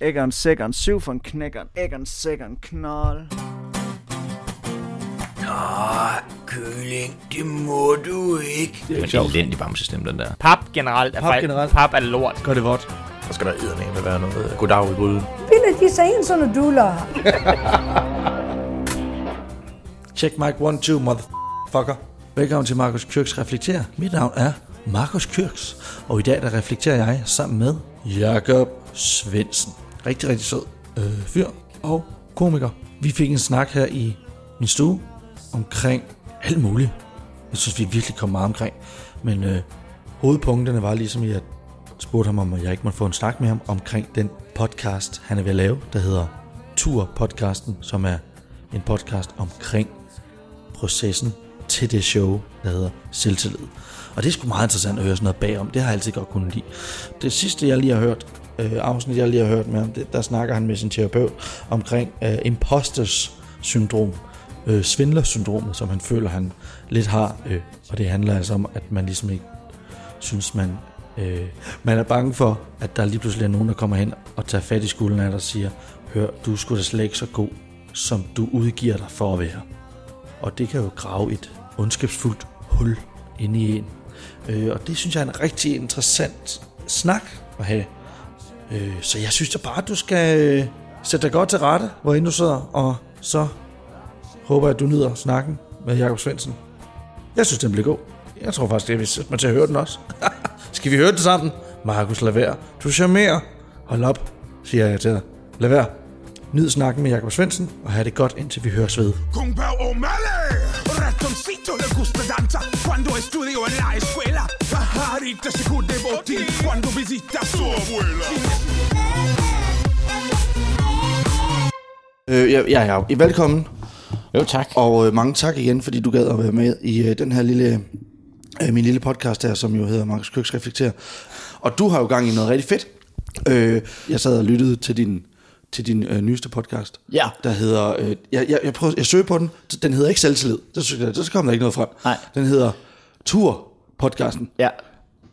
Æggeren, sækkeren, syv for en knækkeren, æggeren, sækkeren, knold. Kylling, det må du ikke. Det er en elendig bamsestemme, den der. Pap generelt er, Pap pap generelt. pap er lort. Gør det vådt. Så skal der eddermame være noget goddag i gryden. Ville de sig ind sådan duller? Check mic 1, 2, motherfucker. Velkommen til Markus Kyrks Reflekter. Mit navn er Markus Kyrks, og i dag der reflekterer jeg sammen med Jakob Svendsen. Rigtig, rigtig sød øh, fyr og komiker. Vi fik en snak her i min stue omkring alt muligt. Jeg synes, vi virkelig kom meget omkring. Men øh, hovedpunkterne var ligesom i, at spurgte ham, om jeg ikke måtte få en snak med ham omkring den podcast, han er ved at lave, der hedder Tur-podcasten, som er en podcast omkring processen til det show, der hedder Selvtillid. Og det er sgu meget interessant at høre sådan noget bagom. Det har jeg altid godt kunnet lide. Det sidste, jeg lige har hørt, øh, afsnit, jeg lige har hørt med ham, det, der snakker han med sin terapeut omkring øh, imposters syndrom, øh, svindlersyndromet, som han føler, han lidt har. Øh, og det handler altså om, at man ligesom ikke synes, man, øh, man er bange for, at der lige pludselig er nogen, der kommer hen og tager fat i skulderen af dig og siger, hør, du er sgu da slet ikke så god, som du udgiver dig for at være. Og det kan jo grave et ondskabsfuldt hul inde i en. Øh, og det synes jeg er en rigtig interessant snak at have. Øh, så jeg synes da bare, at du skal øh, sætte dig godt til rette, hvor end du sidder, og så håber jeg, at du nyder snakken med Jakob Svendsen. Jeg synes, den bliver god. Jeg tror faktisk, det vil sætte mig til at høre den også. Skal vi høre det sammen? Markus, lad være. Du charmerer. Hold op, siger jeg til dig. Lad være. Nyd snakken med Jakob Svendsen, og have det godt, indtil vi høres ved. Kung Pao O'Malley, le gusta danza cuando estudio en la escuela. Pajarita se cude botín cuando visita a su abuela. Øh, ja, ja, ja. Velkommen, Jo, tak. og øh, mange tak igen, fordi du gad at være med i øh, den her lille, øh, min lille podcast her, som jo hedder Markus Køks Reflekter. Og du har jo gang i noget rigtig fedt. Øh, jeg sad og lyttede til din, til din øh, nyeste podcast. Ja. Der hedder, øh, jeg, jeg, jeg, prøver, jeg søger på den, den hedder ikke Selvtillid. Jeg, der kommer der ikke noget frem. Nej. Den hedder Tur-podcasten. Ja.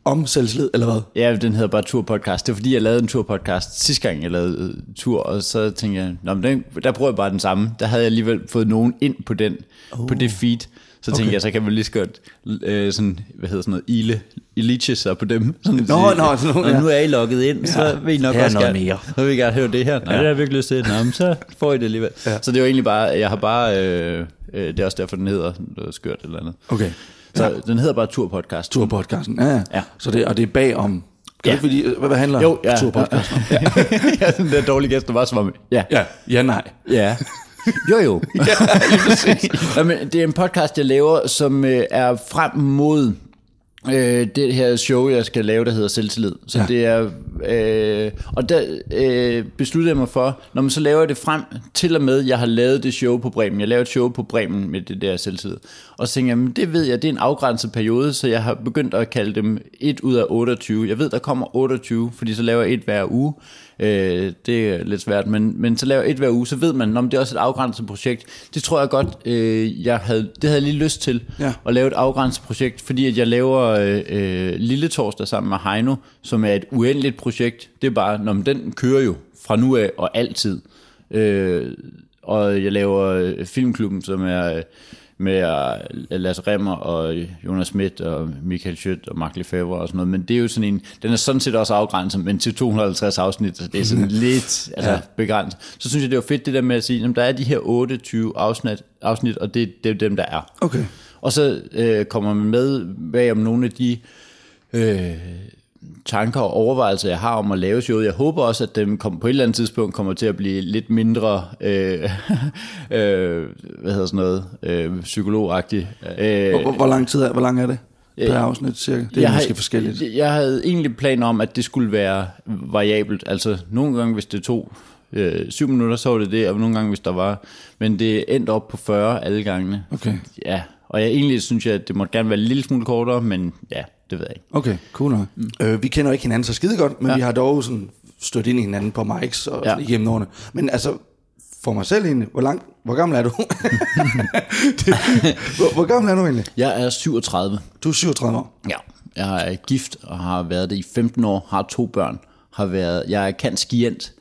Om selvtillid, eller hvad? Ja, den hedder bare Turpodcast. Det er fordi, jeg lavede en turpodcast sidste gang, jeg lavede øh, tur, og så tænkte jeg, Nå, men den, der bruger jeg bare den samme. Der havde jeg alligevel fået nogen ind på den, oh. på det feed. Så tænkte Okay. jeg, så kan man lige så godt øh, sådan, hvad hedder sådan noget, ile, illiche sig på dem. Sådan, Nå, sige, nå, sådan nogle, og ja. nu er I logget ind, så Ja. vil I nok også noget gerne, mere. så vil I gerne høre det her. Nej, ja. det har jeg virkelig lyst til. Nå, men så får I det alligevel. Ja. Så det er jo egentlig bare, jeg har bare, øh, øh, det er også derfor, den hedder noget skørt eller andet. Okay. Så ja. den hedder bare Turpodcast. Turpodcasten. Ja, ja. Ja. Så det, og det er bag om... Kan Ja. lige, hvad, hvad handler Jo, ja. Turpodcasten om? ja, ja, den der dårlige gæst, der var som om, ja, Ja, ja, nej. ja. Jo, jo. Jamen, det er en podcast, jeg laver, som øh, er frem mod øh, det her show, jeg skal lave, der hedder Selvtillid. Så Ja. det er... Øh, og der øh, besluttede jeg mig for, når man så laver jeg det frem til og med, jeg har lavet det show på Bremen. Jeg lavede et show på Bremen med det der Selvtillid. Og så tænkte jeg, men det ved jeg, det er en afgrænset periode, så jeg har begyndt at kalde dem 1 ud af 28. Jeg ved, der kommer 28, fordi så laver jeg et hver uge. Øh, det er lidt svært, men, men så laver et hver uge, så ved man, om det er også et afgrænset projekt. Det tror jeg godt, øh, jeg havde, det havde jeg lige lyst til, Ja. at lave et afgrænset projekt, fordi at jeg laver øh, øh, Lille Torsdag sammen med Heino, som er et uendeligt projekt. Det er bare, når den kører jo fra nu af og altid. Øh, og jeg laver øh, Filmklubben, som er øh, med Lasse Remmer og Jonas Schmidt og Michael Schødt og Mark Lefebvre og sådan noget. Men det er jo sådan en, den er sådan set også afgrænset, men til 250 afsnit, så det er sådan lidt altså, ja. begrænset. Så synes jeg, det var fedt det der med at sige, at der er de her 28 afsnit, afsnit og det, det er dem, der er. Okay. Og så øh, kommer man med bag om nogle af de øh, tanker og overvejelser, jeg har om at lave showet. Jeg håber også, at dem kom, på et eller andet tidspunkt kommer til at blive lidt mindre, øh, øh, hvad hedder sådan noget, øh, psykologagtigt. Øh, Hvor, hvor, hvor lang tid er, hvor lang er det per afsnit cirka? Det er jeg måske havde- forskelligt. Jeg havde egentlig planer om, at det skulle være variabelt. Altså nogle gange, hvis det tog øh, syv minutter, så var det det, og nogle gange, hvis der var... Men det endte op på 40 alle gangene. Okay. Ja, og jeg egentlig synes jeg, at det måtte gerne være en lille smule kortere, men ja, det ved jeg ikke. Okay, cool. Mm. Øh, vi kender ikke hinanden så skide godt, men ja. Vi har dog sådan stødt ind i hinanden på mics og. Ja. igennem årene. Men altså, for mig selv egentlig, hvor, lang, hvor gammel er du? det, hvor, hvor gammel er du egentlig? Jeg er 37. Du er 37 år. Ja. Jeg er gift og har været det i 15 år, har to børn, har været, jeg er kant skient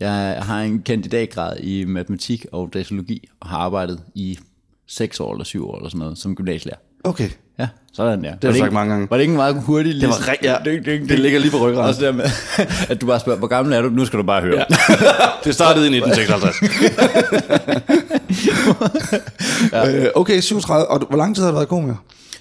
Jeg har en kandidatgrad i matematik og datalogi, og har arbejdet i 6 år eller 7 år eller sådan noget, som gymnasielærer. Okay. Ja, sådan der. Det har du sagt mange gange. Var det ikke en meget hurtig liste? Det var rigtig- ja, det ligger lige på ryggraden. Også der med, at du bare spørger, hvor gammel er du? Nu skal du bare høre. Ja. Det startede i 1956. ja. øh, okay, 37. Og du- hvor lang tid har du været komiker?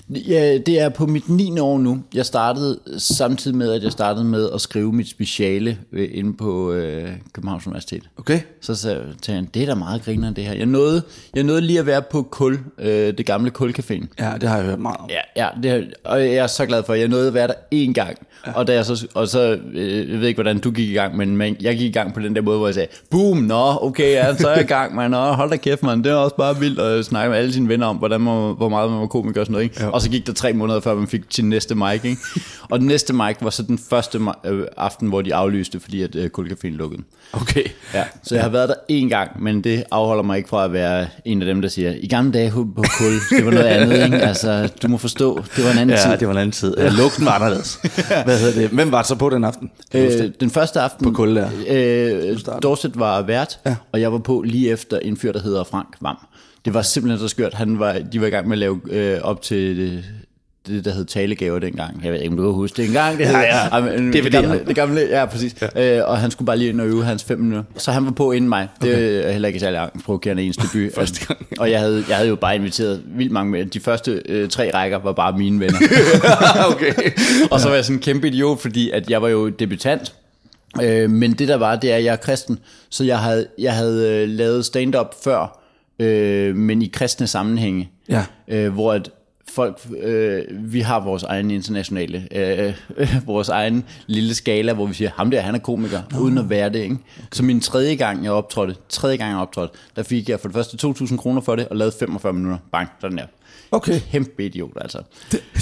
Ja, det er på mit 9. år nu. Jeg startede samtidig med, at jeg startede med at skrive mit speciale øh, inde på øh, Københavns Universitet. Okay. Så sagde jeg, det er da meget griner det her. Jeg nåede, jeg nåede lige at være på Kul, øh, det gamle Kulcaféen. Ja, det har jeg hørt meget om. Ja, ja det, og jeg er så glad for, at jeg nåede at være der én gang. Ja. Og, da jeg så, og så, øh, jeg ved ikke, hvordan du gik i gang, men, men jeg gik i gang på den der måde, hvor jeg sagde, boom, nå, okay, ja, så er jeg i gang, man. Nå, hold da kæft, man. Det er også bare vildt at snakke med alle sine venner om, hvordan man, hvor meget man var komiker og sådan noget. Ikke? Ja. Og så gik der tre måneder, før man fik sin næste mic. Ikke? og den næste mic var så den første øh, aften, hvor de aflyste, fordi at øh, Kulcaféen lukkede. Okay. Ja, så jeg har været der én gang, men det afholder mig ikke fra at være en af dem, der siger, i gamle dage på kul, det var noget andet, ikke? Altså, du må forstå, det var en anden tid. Ja, det var en anden tid. Ja. Lugten var anderledes. Hvad hedder det? Hvem var så på den aften? Øh, den første aften På Kul der. øh, Dorset var vært, ja. og jeg var på lige efter en fyr, der hedder Frank Vam. Det var simpelthen så skørt. Han var, de var i gang med at lave øh, op til det, det, der hed talegaver dengang. Jeg ved ikke, om du kan huske det engang. Det, hed, ja. Ej, men, DVD'er. det, gamle, det gamle, ja, præcis. Ja. Øh, og han skulle bare lige ind og øve hans fem minutter. Så han var på inden mig. Det okay. er heller ikke særlig angstprovokerende ens debut. Første gang. Og jeg havde, jeg havde jo bare inviteret vildt mange med. De første øh, tre rækker var bare mine venner. okay. og så var jeg sådan en kæmpe idiot, fordi at jeg var jo debutant. Øh, men det der var, det er, at jeg er kristen, så jeg havde, jeg havde øh, lavet stand-up før, øh, men i kristne sammenhænge, Ja. øh, hvor at folk, øh, vi har vores egen internationale, øh, øh, vores egen lille skala, hvor vi siger, ham der, han er komiker, no. uden at være det, ikke? Så min tredje gang, jeg optrådte, tredje gang jeg optrådte, der fik jeg for det første 2.000 kroner for det, og lavede 45 minutter. Bang, sådan der. Okay. Kæmpe idiot, altså.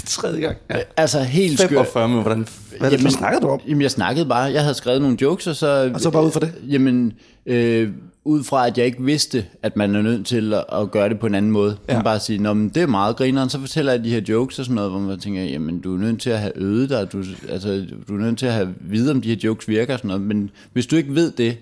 Tredje gang. Ja. Altså helt skørt. 45, men hvordan, hvad, jamen, hvad snakker du om? Jamen, jeg snakkede bare. Jeg havde skrevet nogle jokes, og så... Og så bare ud fra det? Jamen, øh, ud fra, at jeg ikke vidste, at man er nødt til at, at gøre det på en anden måde. Ja. Ja. Man bare sige, Nå, men det er meget grineren, så fortæller jeg de her jokes og sådan noget, hvor man tænker, jamen, du er nødt til at have øvet dig, du, altså, du er nødt til at have vide, om de her jokes virker og sådan noget, men hvis du ikke ved det,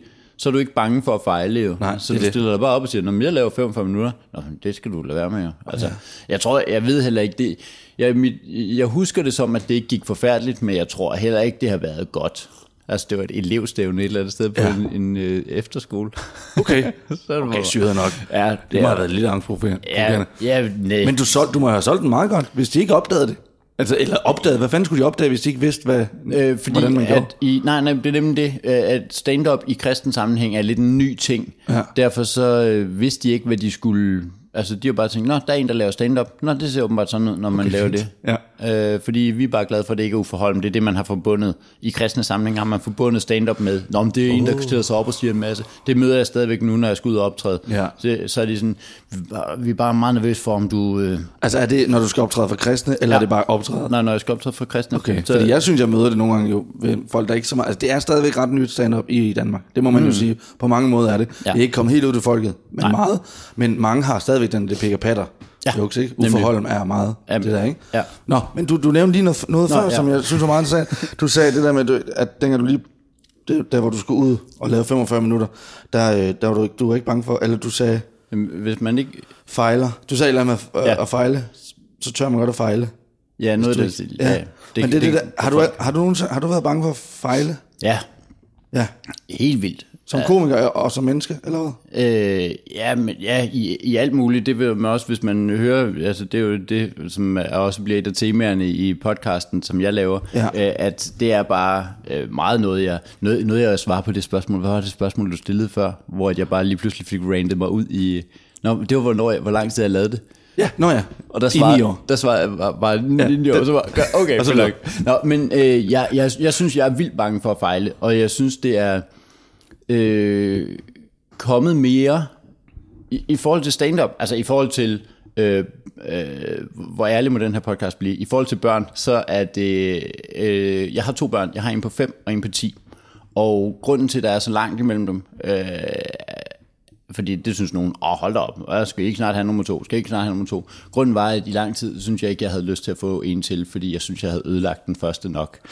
så er du ikke bange for at fejle jo. Nej, så du det. stiller dig bare op og siger, Nå, men jeg laver 45 minutter. Nå, det skal du lade være med jo. Altså, jeg tror, jeg ved heller ikke det. Jeg, mit, jeg husker det som, at det ikke gik forfærdeligt, men jeg tror heller ikke, det har været godt. Altså, det var et elevstævne et eller andet sted på Ja. ja. en, en øh, efterskole. Okay. så er Okay, syret nok. Ja, Det det må er- have været lidt angstprovokerende. Ja, ja, nej. Men du, solg, du må have solgt den meget godt, hvis de ikke opdagede det. Altså, eller opdagede, hvad fanden skulle de opdage, hvis de ikke vidste, hvad, Øh, fordi hvordan man gjorde? at i, nej, nej, det er nemlig det, øh, at stand-up i kristen sammenhæng er lidt en ny ting. Ja. Derfor så øh, vidste de ikke, hvad de skulle... Altså, de har bare tænkt, nå, der er en, der laver stand-up. Nå, det ser åbenbart sådan ud, når man laver det. Ja. Øh, fordi vi er bare glade for, at det ikke er uforholdt, men det er det, man har forbundet. I kristne sammenhæng har man forbundet stand-up med, nå, men det er en, der stiller sig op og siger en masse. Det møder jeg stadigvæk nu, når jeg skal ud og optræde. Ja. Så, så er de sådan, vi er bare- meget nervøse for, om du... Øh, Altså, er det, når du skal optræde for kristne, eller ja. er det bare optræde? nej, når jeg skal optræde for kristne. Okay, så, fordi jeg synes, jeg møder det nogle gange jo ved folk, der ikke så meget... Altså, det er stadigvæk ret nyt stand-up i Danmark. Det må man mm. jo sige. På mange måder er det. Ja. Det er ikke kommet helt ud til folket, men Nej. meget. Men mange har stadigvæk den, det pikker patter. Ja. Jokes, ikke? nemlig. Uforholden er meget Jamen, det der, ikke? ja. Nå, men du, du nævnte lige noget, noget Nå, før, ja. som jeg synes var meget interessant. Du sagde det der med, at dengang du lige det, der hvor du skulle ud og lave 45 minutter, der, øh, der var du, du var ikke bange for, eller du sagde Jamen, Hvis man ikke... fejler. Du sagde eller med at, Ja. at fejle, så tør man godt at fejle. Ja, noget af det. Ja, Ja, det, men det, det, det der, har, du, har, du, nogensinde- har du været bange for at fejle? Ja, Ja. helt vildt. Som ja. komiker og som menneske, eller hvad? Øh, ja, men ja, i, i alt muligt. Det vil man også, hvis man hører, altså det er jo det, som også bliver et af temaerne i podcasten, som jeg laver, Ja. øh, at det er bare øh, meget noget, jeg, noget, noget, jeg svarer på det spørgsmål. Hvad var det spørgsmål, du stillede før? Hvor jeg bare lige pludselig fik randet mig ud i... Nå, det var, hvornår jeg, hvor lang tid jeg lavede det. Ja, nå ja. Og der I svarede, ni år. Der svarede jeg bare, bare ja, ni år, så var okay, Og så nok. Nå, men øh, jeg, jeg, jeg synes, jeg er vildt bange for at fejle, og jeg synes, det er øh, kommet mere i, i forhold til stand-up, altså i forhold til, øh, øh, hvor ærlig må den her podcast blive, i forhold til børn, så er det, øh, jeg har to børn, jeg har en på 5 og en på 10, og grunden til, at der er så langt imellem dem, øh, fordi det synes nogen, åh hold da op, jeg skal I ikke snart have nummer to, skal I ikke snart have nummer to. Grunden var, at i lang tid, synes jeg ikke, jeg havde lyst til at få en til, fordi jeg synes, jeg havde ødelagt den første nok.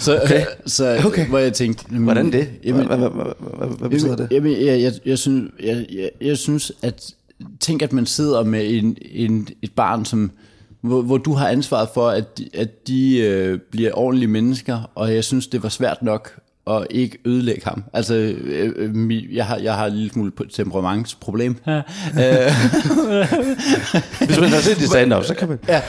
Så, okay. så Okay. hvor jeg tænkte, Hvordan det? Jamen, Hvad, hvad, hvad, hvad, hvad betyder det? Jamen, jeg, jeg, jeg, synes, jeg, jeg, jeg synes, at tænk, at man sidder med en, en, et barn, som, hvor, hvor du har ansvaret for, at, de- at de øh, bliver ordentlige mennesker, og jeg synes, det var svært nok at ikke ødelægge ham. Altså, øh, øh, jeg, har, jeg har en lille smule temperamentsproblem. Ja. Hvis man har set det stand-up, så kan man... Ja,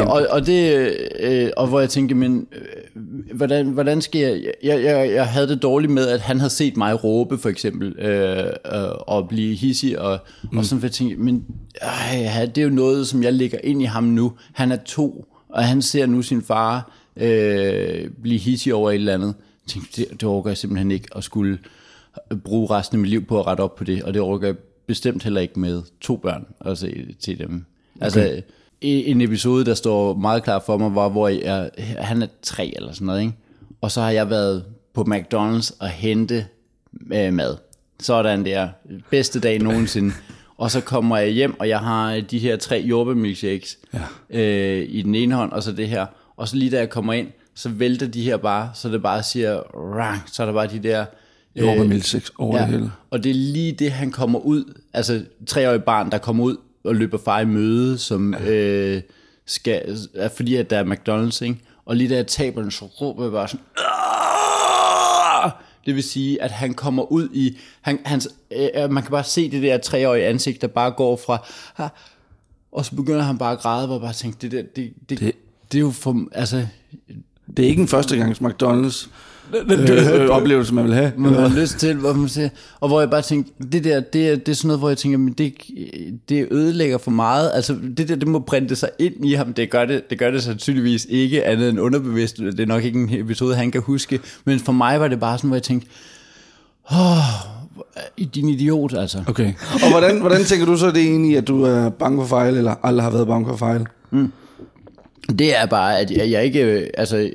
øh, og, og det, øh, og hvor jeg tænkte, men øh, hvordan, hvordan skal jeg, jeg, jeg, jeg havde det dårligt med, at han havde set mig råbe, for eksempel, øh, øh, og blive hissig, og, mm. og sådan, for jeg tænkte, men øh, ja, det er jo noget, som jeg lægger ind i ham nu. Han er to, og han ser nu sin far øh, blive hissig over et eller andet. Tænkte, det, det overgår jeg simpelthen ikke at skulle bruge resten af mit liv på at rette op på det, og det overgår jeg bestemt heller ikke med to børn at se til dem. Altså, okay. en episode, der står meget klar for mig, var, hvor jeg, han er tre eller sådan noget, ikke? og så har jeg været på McDonald's og hente øh, mad. Sådan der. Bedste dag nogensinde. Og så kommer jeg hjem, og jeg har de her tre jordbærmilkshakes ja. øh, i den ene hånd, og så det her. Og så lige da jeg kommer ind, så vælter de her bare, så det bare siger, rang, så er der bare de der... Jordbærmilkshakes over det hele. Og det er lige det, han kommer ud, altså treårig barn, der kommer ud og løber far i møde, som øh, skal, er fordi, at der er McDonald's, ikke? Og lige da jeg taber den, så råber jeg bare sådan, "Aah!" det vil sige, at han kommer ud i, han, hans, øh, man kan bare se det der treårige ansigt, der bare går fra, "Ah," og så begynder han bare at græde, hvor jeg bare tænkte, det der, det, det, det, Det- det er jo for, altså, Det er ikke en førstegangs McDonald's øh, øh, oplevelse, man vil have. man har lyst til, hvor man siger, og hvor jeg bare tænkte, det der, det er, det er sådan noget, hvor jeg tænker, men det, det ødelægger for meget, altså det der, det må printe sig ind i ham, det gør det, det gør det sandsynligvis ikke andet end underbevidst, det er nok ikke en episode, han kan huske, men for mig var det bare sådan, hvor jeg tænkte, åh, din idiot, altså. Okay. Og hvordan, hvordan tænker du så det egentlig, at du er bange for fejl, eller aldrig har været bange for fejl? Det er bare, at jeg, jeg ikke, øh, altså,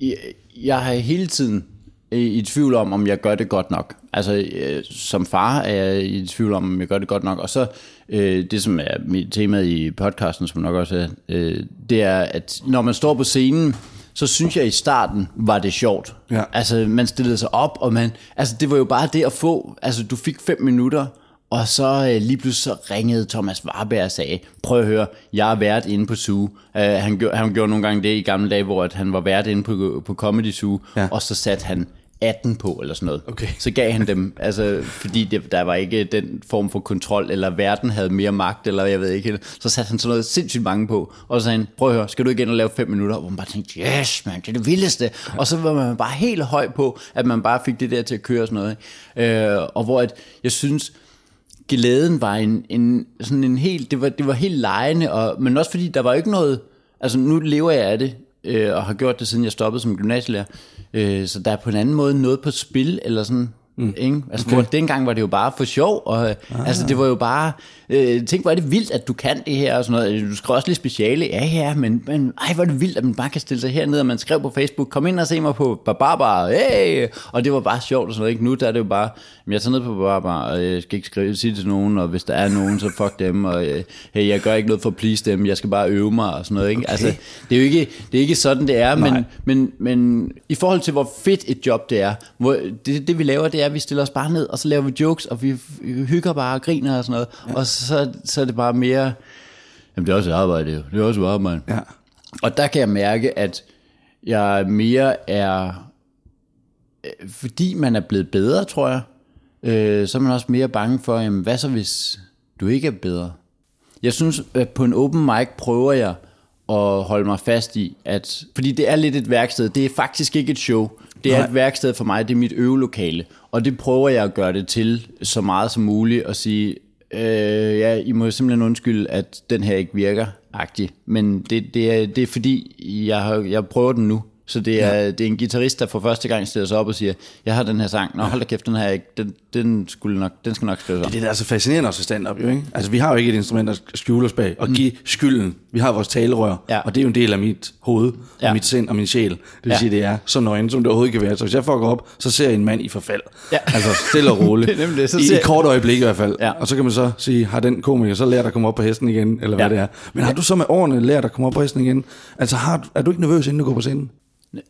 jeg, jeg har hele tiden i, i tvivl om, om jeg gør det godt nok. Altså, øh, som far er jeg i tvivl om, om jeg gør det godt nok. Og så, øh, det som er mit tema i podcasten, som nok også er, øh, det er, at når man står på scenen, så synes jeg i starten var det sjovt. Ja. Altså, man stillede sig op, og man, altså, det var jo bare det at få, altså, du fik fem minutter, og så øh, lige pludselig så ringede Thomas Warberg og sagde, prøv at høre, jeg er vært inde på Zoo. Uh, han, gjorde, han gjorde nogle gange det i gamle dage, hvor at han var vært inde på, på Comedy Zoo, Ja. og så satte han 18 på, eller sådan noget. Okay. Så gav han dem, altså, fordi det, der var ikke den form for kontrol, eller verden havde mere magt, eller jeg ved ikke, så satte han sådan noget sindssygt mange på, og så sagde han, prøv at høre, skal du ikke ind og lave fem minutter? Hvor man bare tænkte, yes man, det er det vildeste. Og så var man bare helt høj på, at man bare fik det der til at køre og sådan noget. Øh, og hvor at, jeg synes, glæden var en, en sådan en helt, det var, det var helt lejende, og, men også fordi der var jo ikke noget, altså nu lever jeg af det, øh, og har gjort det siden jeg stoppede som gymnasielærer, øh, så der er på en anden måde noget på spil, eller sådan, Mm. Ikke? Altså, okay. hvor dengang var det jo bare for sjov, og ah. altså, det var jo bare, øh, tænk, hvor er det vildt, at du kan det her, og sådan noget. Du skal også lige speciale, ja, ja, men, men ej, hvor er det vildt, at man bare kan stille sig herned, og man skrev på Facebook, kom ind og se mig på Barbar, hey! og det var bare sjovt og sådan noget, ikke? Nu der er det jo bare, jamen, jeg tager ned på Barbar, og jeg skal ikke skrive, sige det til nogen, og hvis der er nogen, så fuck dem, og øh, hey, jeg gør ikke noget for at please dem, jeg skal bare øve mig, og sådan noget, ikke? Okay. Altså, det er jo ikke, det er ikke sådan, det er, men, men, men i forhold til, hvor fedt et job det er, hvor det, det vi laver, det er, at vi stiller os bare ned, og så laver vi jokes, og vi hygger bare og griner og sådan noget, ja. og så, så er det bare mere, jamen det er også et arbejde, jo. det er også et arbejde. Ja. Og der kan jeg mærke, at jeg mere er, fordi man er blevet bedre, tror jeg, øh, så er man også mere bange for, jamen, hvad så hvis du ikke er bedre? Jeg synes, at på en open mic prøver jeg at holde mig fast i, at, fordi det er lidt et værksted, det er faktisk ikke et show, det er Nej. et værksted for mig, det er mit øvelokale, og det prøver jeg at gøre det til så meget som muligt, og sige, øh, ja, I må simpelthen undskylde, at den her ikke virker, agtig. men det, det, er, det er fordi, jeg, har, jeg prøver den nu, Så det er, ja. det er en guitarist, der for første gang stiller sig op og siger, jeg har den her sang, nå hold da kæft, den her ikke, den, den, skulle nok, den skal nok skrives om. Det er det, der er så fascinerende også stand-up, jo, ikke? Altså, vi har jo ikke et instrument, der skjuler os bag, og give skylden. Vi har vores talerør, Ja. og det er jo en del af mit hoved, ja. Og mit sind og min sjæl. Det vil Ja. sige, det er så nøgen, som det overhovedet kan være. Så hvis jeg fucker op, så ser jeg en mand i forfald. Ja. Altså, stille og roligt. Det er nemlig. Så I, I kort øjeblik i hvert fald. Ja. Og så kan man så sige, har den komiker så lært at komme op på hesten igen, eller hvad Ja. det er. Men har du så med årene lært at komme op på hesten igen? Altså, har, er du ikke nervøs, inden du går på scenen?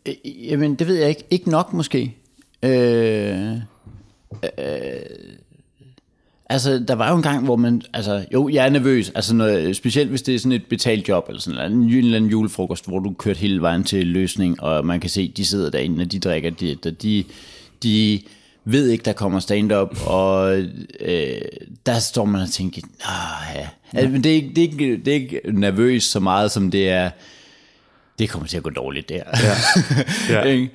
Øh, jamen, det ved jeg ikke. Ikke nok måske. Øh, øh, altså, der var jo en gang, hvor man... Altså, jo, jeg er nervøs. Altså, når, specielt hvis det er sådan et betalt job, eller sådan en, en eller anden julefrokost, hvor du kørt hele vejen til løsning, og man kan se, de sidder derinde, og de drikker, de, de, de ved ikke, der kommer stand-up, og øh, der står man og tænker, ja. Altså, men det er, ikke, det, er ikke, det er ikke nervøs så meget, som det er, det kommer til at gå dårligt der. Ja. Ikke?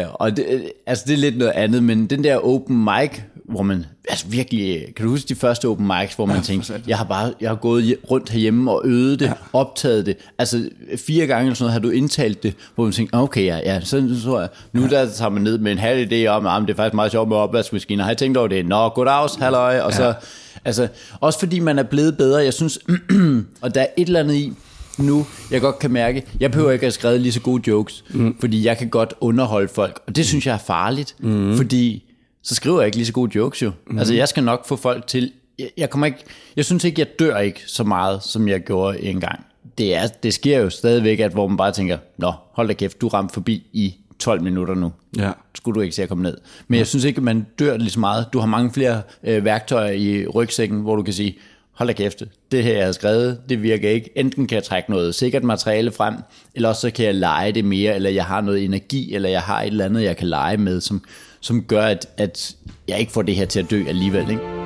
øh, og det, altså det er lidt noget andet, men den der open mic, hvor man, altså virkelig, kan du huske de første open mics, hvor man ja, tænkte, jeg har bare, jeg har gået rundt herhjemme og øvet det, ja. optaget det, altså fire gange eller sådan noget, har du indtalt det, hvor man tænker, okay, ja, ja så, så jeg, nu ja. der tager man ned med en halv idé om, at det er faktisk meget sjovt med opvaskemaskiner, har jeg tænkt over det, nå, goddags, halløj, og ja. så, altså, også fordi man er blevet bedre, jeg synes, og der er et eller andet i, nu, jeg godt kan mærke, jeg behøver ikke at have skrevet lige så gode jokes, mm. fordi jeg kan godt underholde folk, og det synes jeg er farligt, mm. fordi så skriver jeg ikke lige så gode jokes jo. Mm. Altså jeg skal nok få folk til, jeg, jeg kommer ikke, jeg synes ikke, jeg dør ikke så meget, som jeg gjorde engang. Det, er, det sker jo stadigvæk, at hvor man bare tænker, nå, hold da kæft, du ramte forbi i 12 minutter nu. Ja. Skulle du ikke se at komme ned. Men jeg synes ikke, man dør lige så meget. Du har mange flere øh, værktøjer i rygsækken, hvor du kan sige, hold da kæft, det her jeg har skrevet, det virker ikke. Enten kan jeg trække noget sikkert materiale frem, eller også så kan jeg lege det mere, eller jeg har noget energi, eller jeg har et eller andet, jeg kan lege med, som, som gør, at, at jeg ikke får det her til at dø alligevel. Ikke?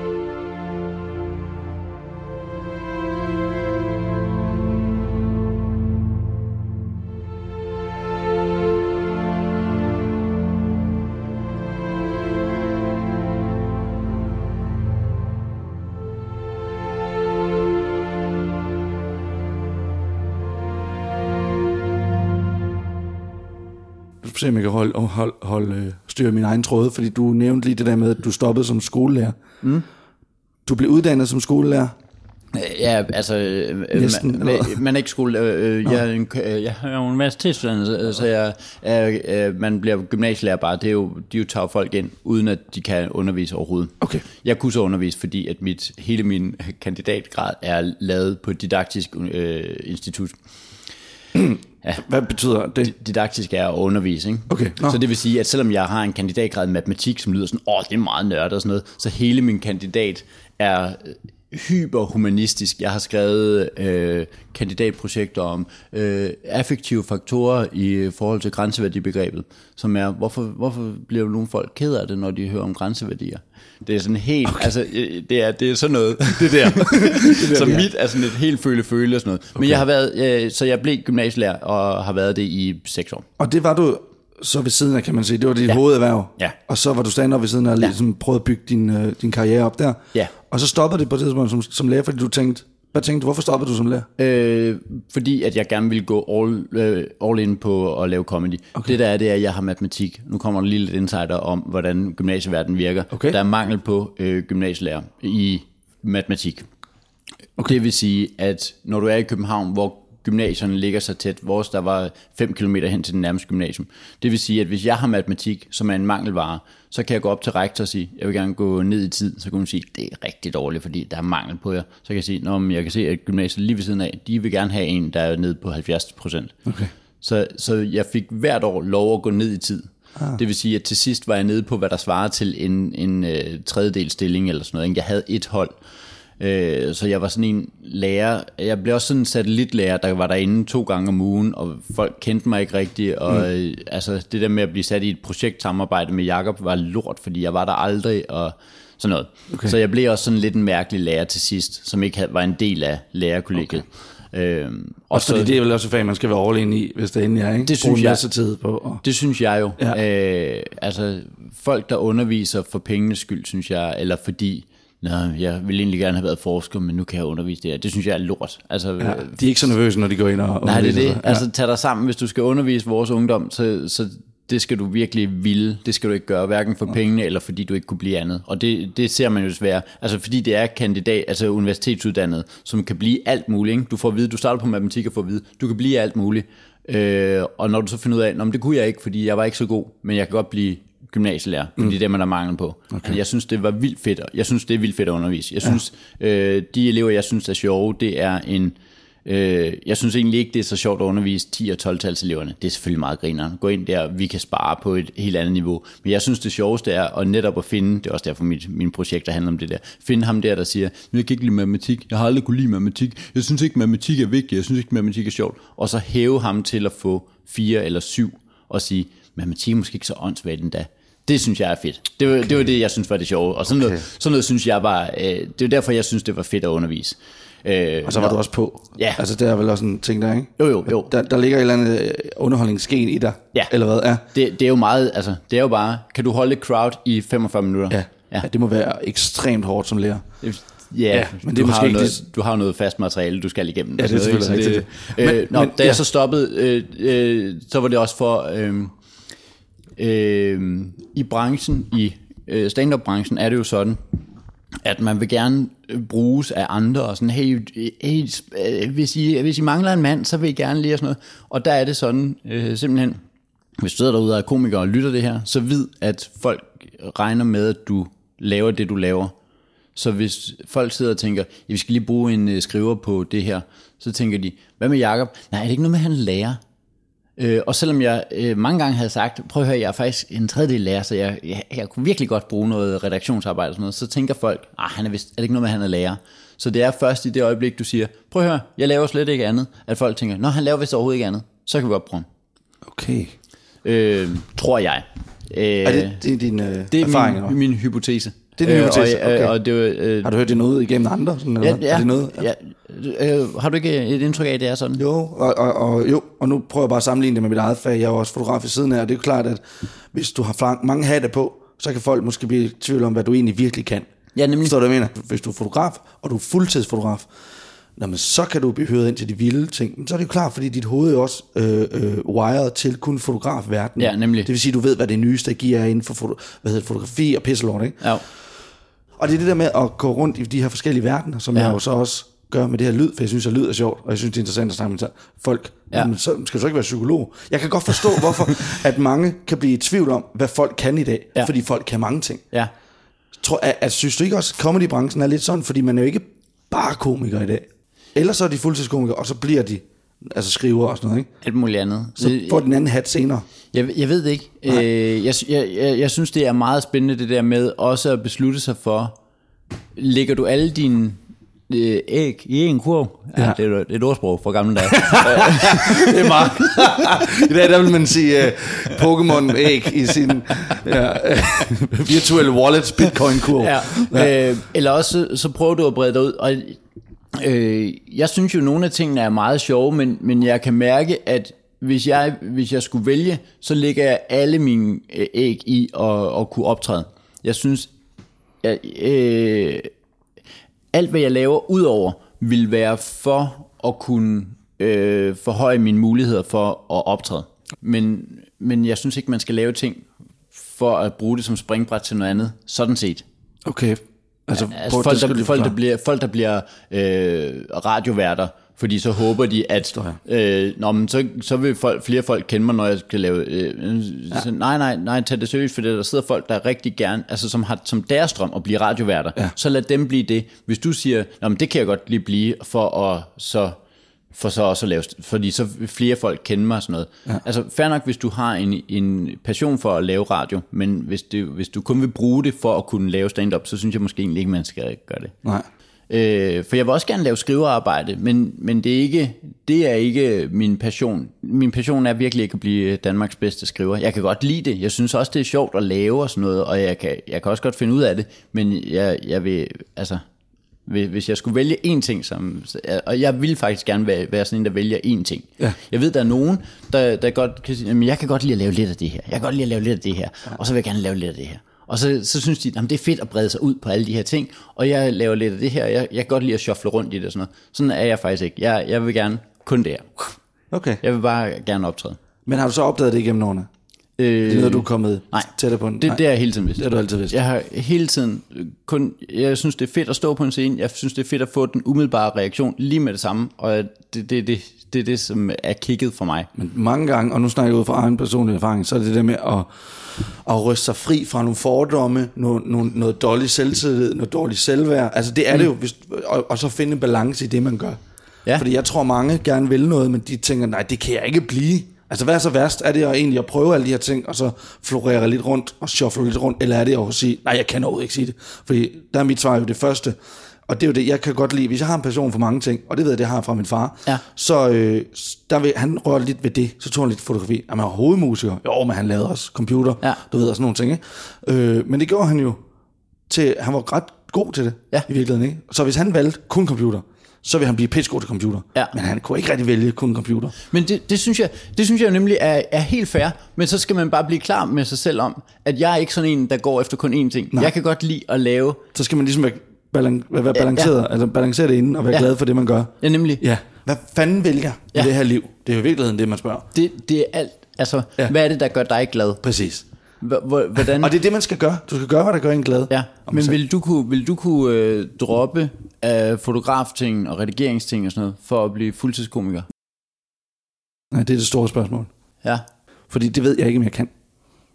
Se, om jeg kan holde, holde, holde øh, styr af min egen tråd, fordi du nævnte lige det der med, at du stoppede som skolelærer. Mm. Du blev uddannet som skolelærer. Ja, altså, øh, Næsten, man, man, er ikke skole, øh, øh, jeg, er en, øh, jeg er jo universitetsstuderende, så- jeg, er, øh, man bliver gymnasielærer bare, det er jo, de jo tager folk ind, uden at de kan undervise overhovedet. Okay. Jeg kunne så undervise, fordi at mit, hele min kandidatgrad er lavet på et didaktisk øh, institut. Hvad betyder det? Didaktisk er at undervise, ikke? Okay, nå. Så det vil sige, at selvom jeg har en kandidatgrad i matematik, som lyder sådan, åh, det er meget nørdet og sådan noget, så hele min kandidat er hyperhumanistisk. Jeg har skrevet øh, kandidatprojekter om øh, affektive faktorer i forhold til grænseværdibegrebet, som er, hvorfor, hvorfor bliver nogle folk ked af det, når de hører om grænseværdier? Det er sådan helt, okay. altså, øh, det er, det er sådan noget. Det der. så mit er sådan et helt føle-føle og sådan noget. Okay. Men jeg har været, øh, så jeg blev gymnasielærer og har været det i seks år. Og det var du så ved siden af, kan man sige. Det var dit ja. hovederhverv. Ja. Og så var du stand-up ved siden af og Ja. ligesom prøvede at bygge din, øh, din karriere op der. Ja. Og så stoppede det på det tidspunkt som, som lærer, fordi du tænkte, hvad tænkte du, hvorfor stoppede du som lærer? Øh, fordi at jeg gerne vil gå all, øh, all in på at lave comedy. Okay. Det der er, det er, at jeg har matematik. Nu kommer der lige lidt insider om, hvordan gymnasieverden virker. Okay. Der er mangel på øh, gymnasielærer i matematik. Okay. Det vil sige, at når du er i København, hvor gymnasierne ligger så tæt, vores der var 5 km hen til den nærmeste gymnasium. Det vil sige, at hvis jeg har matematik, som er en mangelvare, så kan jeg gå op til rektor og sige, jeg vil gerne gå ned i tid. Så kan hun sige, det er rigtig dårligt, fordi der er mangel på jer. Så kan jeg sige, Nå, men jeg kan se, at gymnasiet lige ved siden af, de vil gerne have en, der er nede på 70 procent. Okay. Så, så jeg fik hvert år lov at gå ned i tid. Ah. Det vil sige, at til sidst var jeg nede på, hvad der svarer til en, en øh, tredjedel stilling eller sådan noget. Jeg havde et hold. Øh, så jeg var sådan en lærer. Jeg blev også sådan en satellitlærer, der var derinde to gange om ugen, og folk kendte mig ikke rigtigt. Og mm. øh, altså, det der med at blive sat i et projektsamarbejde med Jakob var lort, fordi jeg var der aldrig, og sådan noget. Okay. Så jeg blev også sådan lidt en mærkelig lærer til sidst, som ikke havde, var en del af lærerkollegiet. Okay. Øhm, og Også fordi det er vel også et fag, man skal være in i, hvis det endelig er, ikke? Det synes jeg. tid på. Og... Det synes jeg jo. Ja. Øh, altså, folk, der underviser for pengenes skyld, synes jeg, eller fordi Nå, jeg ville egentlig gerne have været forsker, men nu kan jeg undervise det her. Det synes jeg er lort. Altså, Ja, øh, de er ikke så nervøse, når de går ind og Nej, det er det. sig. Altså, tag dig sammen, hvis du skal undervise vores ungdom, så, så det skal du virkelig ville. Det skal du ikke gøre, hverken for pengene eller fordi du ikke kunne blive andet. Og det, det ser man jo desværre. Altså, fordi det er kandidat, altså universitetsuddannet, som kan blive alt muligt. Ikke? Du får at vide, du starter på matematik og får at vide, du kan blive alt muligt. Øh, og når du så finder ud af, at det kunne jeg ikke, fordi jeg var ikke så god, men jeg kan godt blive gymnasielærer, fordi mm. det er det, man har mangel på. Okay. Jeg synes, det var vildt fedt. Jeg synes, det er vildt fedt at undervise. Jeg synes, øh, de elever, jeg synes er sjove, det er en... Øh, jeg synes egentlig ikke, det er så sjovt at undervise 10- og 12 eleverne. Det er selvfølgelig meget grineren. Gå ind der, vi kan spare på et helt andet niveau. Men jeg synes, det sjoveste er at netop at finde, det er også derfor mit, mine projekter handler om det der, finde ham der, der siger, jeg kan ikke lide matematik, jeg har aldrig kunne lide matematik, jeg synes ikke, matematik er vigtigt, jeg synes ikke, matematik er sjovt. Og så hæve ham til at få fire eller syv og sige, matematik er måske ikke så åndssvagt endda. Det synes jeg er fedt. Det var, okay. det, var det, jeg synes var det sjove. Og sådan, okay. noget, sådan noget synes jeg var, øh, det er derfor, jeg synes, det var fedt at undervise. Øh, Og så var når- du også på. Ja. Altså, det er vel også en ting der, ikke? Jo, jo, jo. Der, der ligger et eller andet øh, underholdningsgen i dig. Ja. Eller hvad? Ja. Det, det er jo meget, altså, det er jo bare, kan du holde et crowd i 45 minutter? Ja. ja. ja. det må være ekstremt hårdt som lærer. Ja, ja men det du, har noget, det- du har noget fast materiale, du skal igennem. Ja, det er noget, selvfølgelig rigtigt. Øh, Men- nå, men- da jeg ja. så stoppede, øh, øh, så var det også for, øh, øh, i branchen, i øh, stand-up-branchen, er det jo sådan, at man vil gerne øh, bruges af andre, og sådan, hey, hey øh, hvis, I, hvis I mangler en mand, så vil I gerne lige og sådan noget. Og der er det sådan, øh, simpelthen, hvis du sidder derude og er komiker og lytter det her, så vid, at folk regner med, at du laver det, du laver. Så hvis folk sidder og tænker, ja, vi skal lige bruge en øh, skriver på det her, så tænker de, hvad med Jakob? Nej, er det ikke noget med, at han lærer? Øh, og selvom jeg øh, mange gange havde sagt, prøv at høre, jeg er faktisk en tredjedel lærer, så jeg, jeg, jeg kunne virkelig godt bruge noget redaktionsarbejde og sådan noget, så tænker folk, ah, han er, vist, er det ikke noget med, at han er lærer? Så det er først i det øjeblik, du siger, prøv at høre, jeg laver slet ikke andet, at folk tænker, nå, han laver vist overhovedet ikke andet, så kan vi godt bruge ham. Okay. Øh, tror jeg. Øh, Er det, det er din øh, det erfaring? er eller min, hvad? min hypotese. Det er hypotese, Øh, og, okay. og, det øh, Har du hørt det noget igennem andre? Sådan, eller ja, ja, Er det noget? ja, øh, har du ikke et indtryk af, at det er sådan? Jo, og, og, og, jo, og nu prøver jeg bare at sammenligne det med mit eget fag. Jeg er jo også fotograf ved siden af, og det er jo klart, at hvis du har mange hatte på, så kan folk måske blive i tvivl om, hvad du egentlig virkelig kan. Ja, nemlig. Forstår du, hvad jeg mener? Hvis du er fotograf, og du er fuldtidsfotograf, jamen, så kan du blive høret ind til de vilde ting. Men så er det jo klart, fordi dit hoved er også øh, øh, wired til kun fotografverdenen. Ja, nemlig. Det vil sige, du ved, hvad det nyeste gear er inden for foto, hvad hedder fotografi og pisselort, ikke? Ja. Og det er det der med at gå rundt i de her forskellige verdener, som ja. Jeg jo så også gør med det her lyd, for jeg synes, at lyd er sjovt, og jeg synes, det er interessant at snakke med folk. Ja. Men så skal du så ikke være psykolog. Jeg kan godt forstå, hvorfor at mange kan blive i tvivl om, hvad folk kan i dag, ja. Ja. fordi folk kan mange ting. ja. Tror, at, at, synes du ikke også, at comedybranchen er lidt sådan, fordi man er jo ikke bare komiker i dag. Eller så er de fuldtidskomikere, og så bliver de altså skriver og sådan noget, ikke? Alt muligt andet. Så får den anden hat senere. Jeg, jeg ved det ikke. Øh, jeg, jeg, jeg, jeg synes, det er meget spændende det der med også at beslutte sig for, lægger du alle dine øh, æg i en kurv? Ja, Ja. Det er jo et ordsprog fra gamle dage. Det er meget. I dag der vil man sige uh, Pokémon æg i sin ja, uh, virtuelle wallets bitcoin kurv. ja. Ja. Øh, eller også så, så prøver du at brede dig ud. Og, øh, jeg synes jo, nogle af tingene er meget sjove, men, men jeg kan mærke, at hvis jeg, hvis jeg skulle vælge, så lægger jeg alle mine øh, æg i at, at kunne optræde. Jeg synes, at, øh, alt hvad jeg laver udover vil være for at kunne øh, forhøje mine muligheder for at optræde. Men, men jeg synes ikke, man skal lave ting for at bruge det som springbræt til noget andet, sådan set. Okay. Altså, prøv, Altså folk, der, folk, der bliver, folk, der bliver øh, radioværter, fordi så håber de, at øh, nå, men så, så vil folk, flere folk kende mig, når jeg skal lave... Øh, ja. Nej, nej, nej, tag det seriøst, for der sidder folk, der rigtig gerne, altså som har som deres drøm at blive radioværter. Ja. Så lad dem blive det. Hvis du siger, nå, men det kan jeg godt lige blive, for at så for så også at lave, fordi så flere folk kende mig og sådan noget. Ja. Altså fair nok, hvis du har en, en passion for at lave radio, men hvis, det, hvis du kun vil bruge det for at kunne lave stand-up, så synes jeg måske egentlig ikke, man skal gøre det. Nej. Øh, for jeg vil også gerne lave skrivearbejde, men, men det, er ikke, det er ikke min passion. Min passion er virkelig ikke at blive Danmarks bedste skriver. Jeg kan godt lide det. Jeg synes også, det er sjovt at lave og sådan noget, og jeg kan, jeg kan også godt finde ud af det, men jeg, jeg vil, altså, hvis jeg skulle vælge én ting, som, og jeg vil faktisk gerne være, være sådan en, der vælger én ting. Ja. Jeg ved, der er nogen, der, der godt kan sige, jeg kan godt lide at lave lidt af det her. Jeg kan godt lide at lave lidt af det her, og så vil jeg gerne lave lidt af det her. Og så, så synes de, at det er fedt at brede sig ud på alle de her ting, og jeg laver lidt af det her, jeg, jeg kan godt lide at shuffle rundt i det og sådan noget. Sådan er jeg faktisk ikke. Jeg, jeg vil gerne kun det her. Okay. Jeg vil bare gerne optræde. Men har du så opdaget det igennem årene? Øh, Det er noget, du er kommet nej. tættere på? det, det har jeg hele tiden vidst. Det har du altid vidst. Jeg har hele tiden kun, jeg synes det er fedt at stå på en scene, jeg synes det er fedt at få den umiddelbare reaktion lige med det samme, og det, det, det, det er det, som er kigget for mig. Men mange gange, og nu snakker jeg ud fra egen personlig erfaring, så er det det med at, at ryste sig fri fra nogle fordomme, noget, noget, noget dårlig selvtillid, noget dårligt selvværd. Altså det er det jo, hvis, og, og så finde en balance i det, man gør. Ja. Fordi jeg tror, mange gerne vil noget, men de tænker, nej, det kan jeg ikke blive. Altså hvad er så værst? Er det at egentlig at prøve alle de her ting, og så florere lidt rundt, og shuffle lidt rundt, eller er det at sige, nej, jeg kan overhovedet ikke sige det. Fordi der er mit svar jo det første, og det er jo det, jeg kan godt lide. Hvis jeg har en passion for mange ting, og det ved jeg, det har jeg fra min far, Ja. så øh, der vil, han rørte lidt ved det, så tog han lidt fotografi. Jamen, han var hovedmusiker. Jo, men han lavede også computer, Ja. du ved, og sådan nogle ting. Ikke? Øh, men det gjorde han jo til, han var ret god til det, Ja. i virkeligheden. Ikke? Så hvis han valgte kun computer, så vil han blive pissegod til computer. Ja. Men han kunne ikke rigtig vælge kun computer. Men det, det, synes jeg, det synes jeg nemlig er, er helt fair, men så skal man bare blive klar med sig selv om, at jeg er ikke sådan en, der går efter kun én ting. Nej. Jeg kan godt lide at lave, Så skal man ligesom være, balan- være balanceret, ja. altså balancere det inden, og være Ja. glad for det, man gør. ja nemlig, Ja. Hvad fanden vil jeg i Ja. det her liv? Det er jo i virkeligheden det, man spørger. det, det er alt, altså, Ja. ja. hvad er det, der gør dig glad? Præcis. Hvor- hvor- Hvordan? Og det er det, man skal gøre. Du skal gøre, hvad der gør en glad. Ja, men vil du kunne, vil du kunne øh, droppe af fotografting og redigeringsting og sådan noget, for at blive fuldtidskomiker? Nej, det er det store spørgsmål. Ja. Fordi det ved jeg ikke, om jeg kan.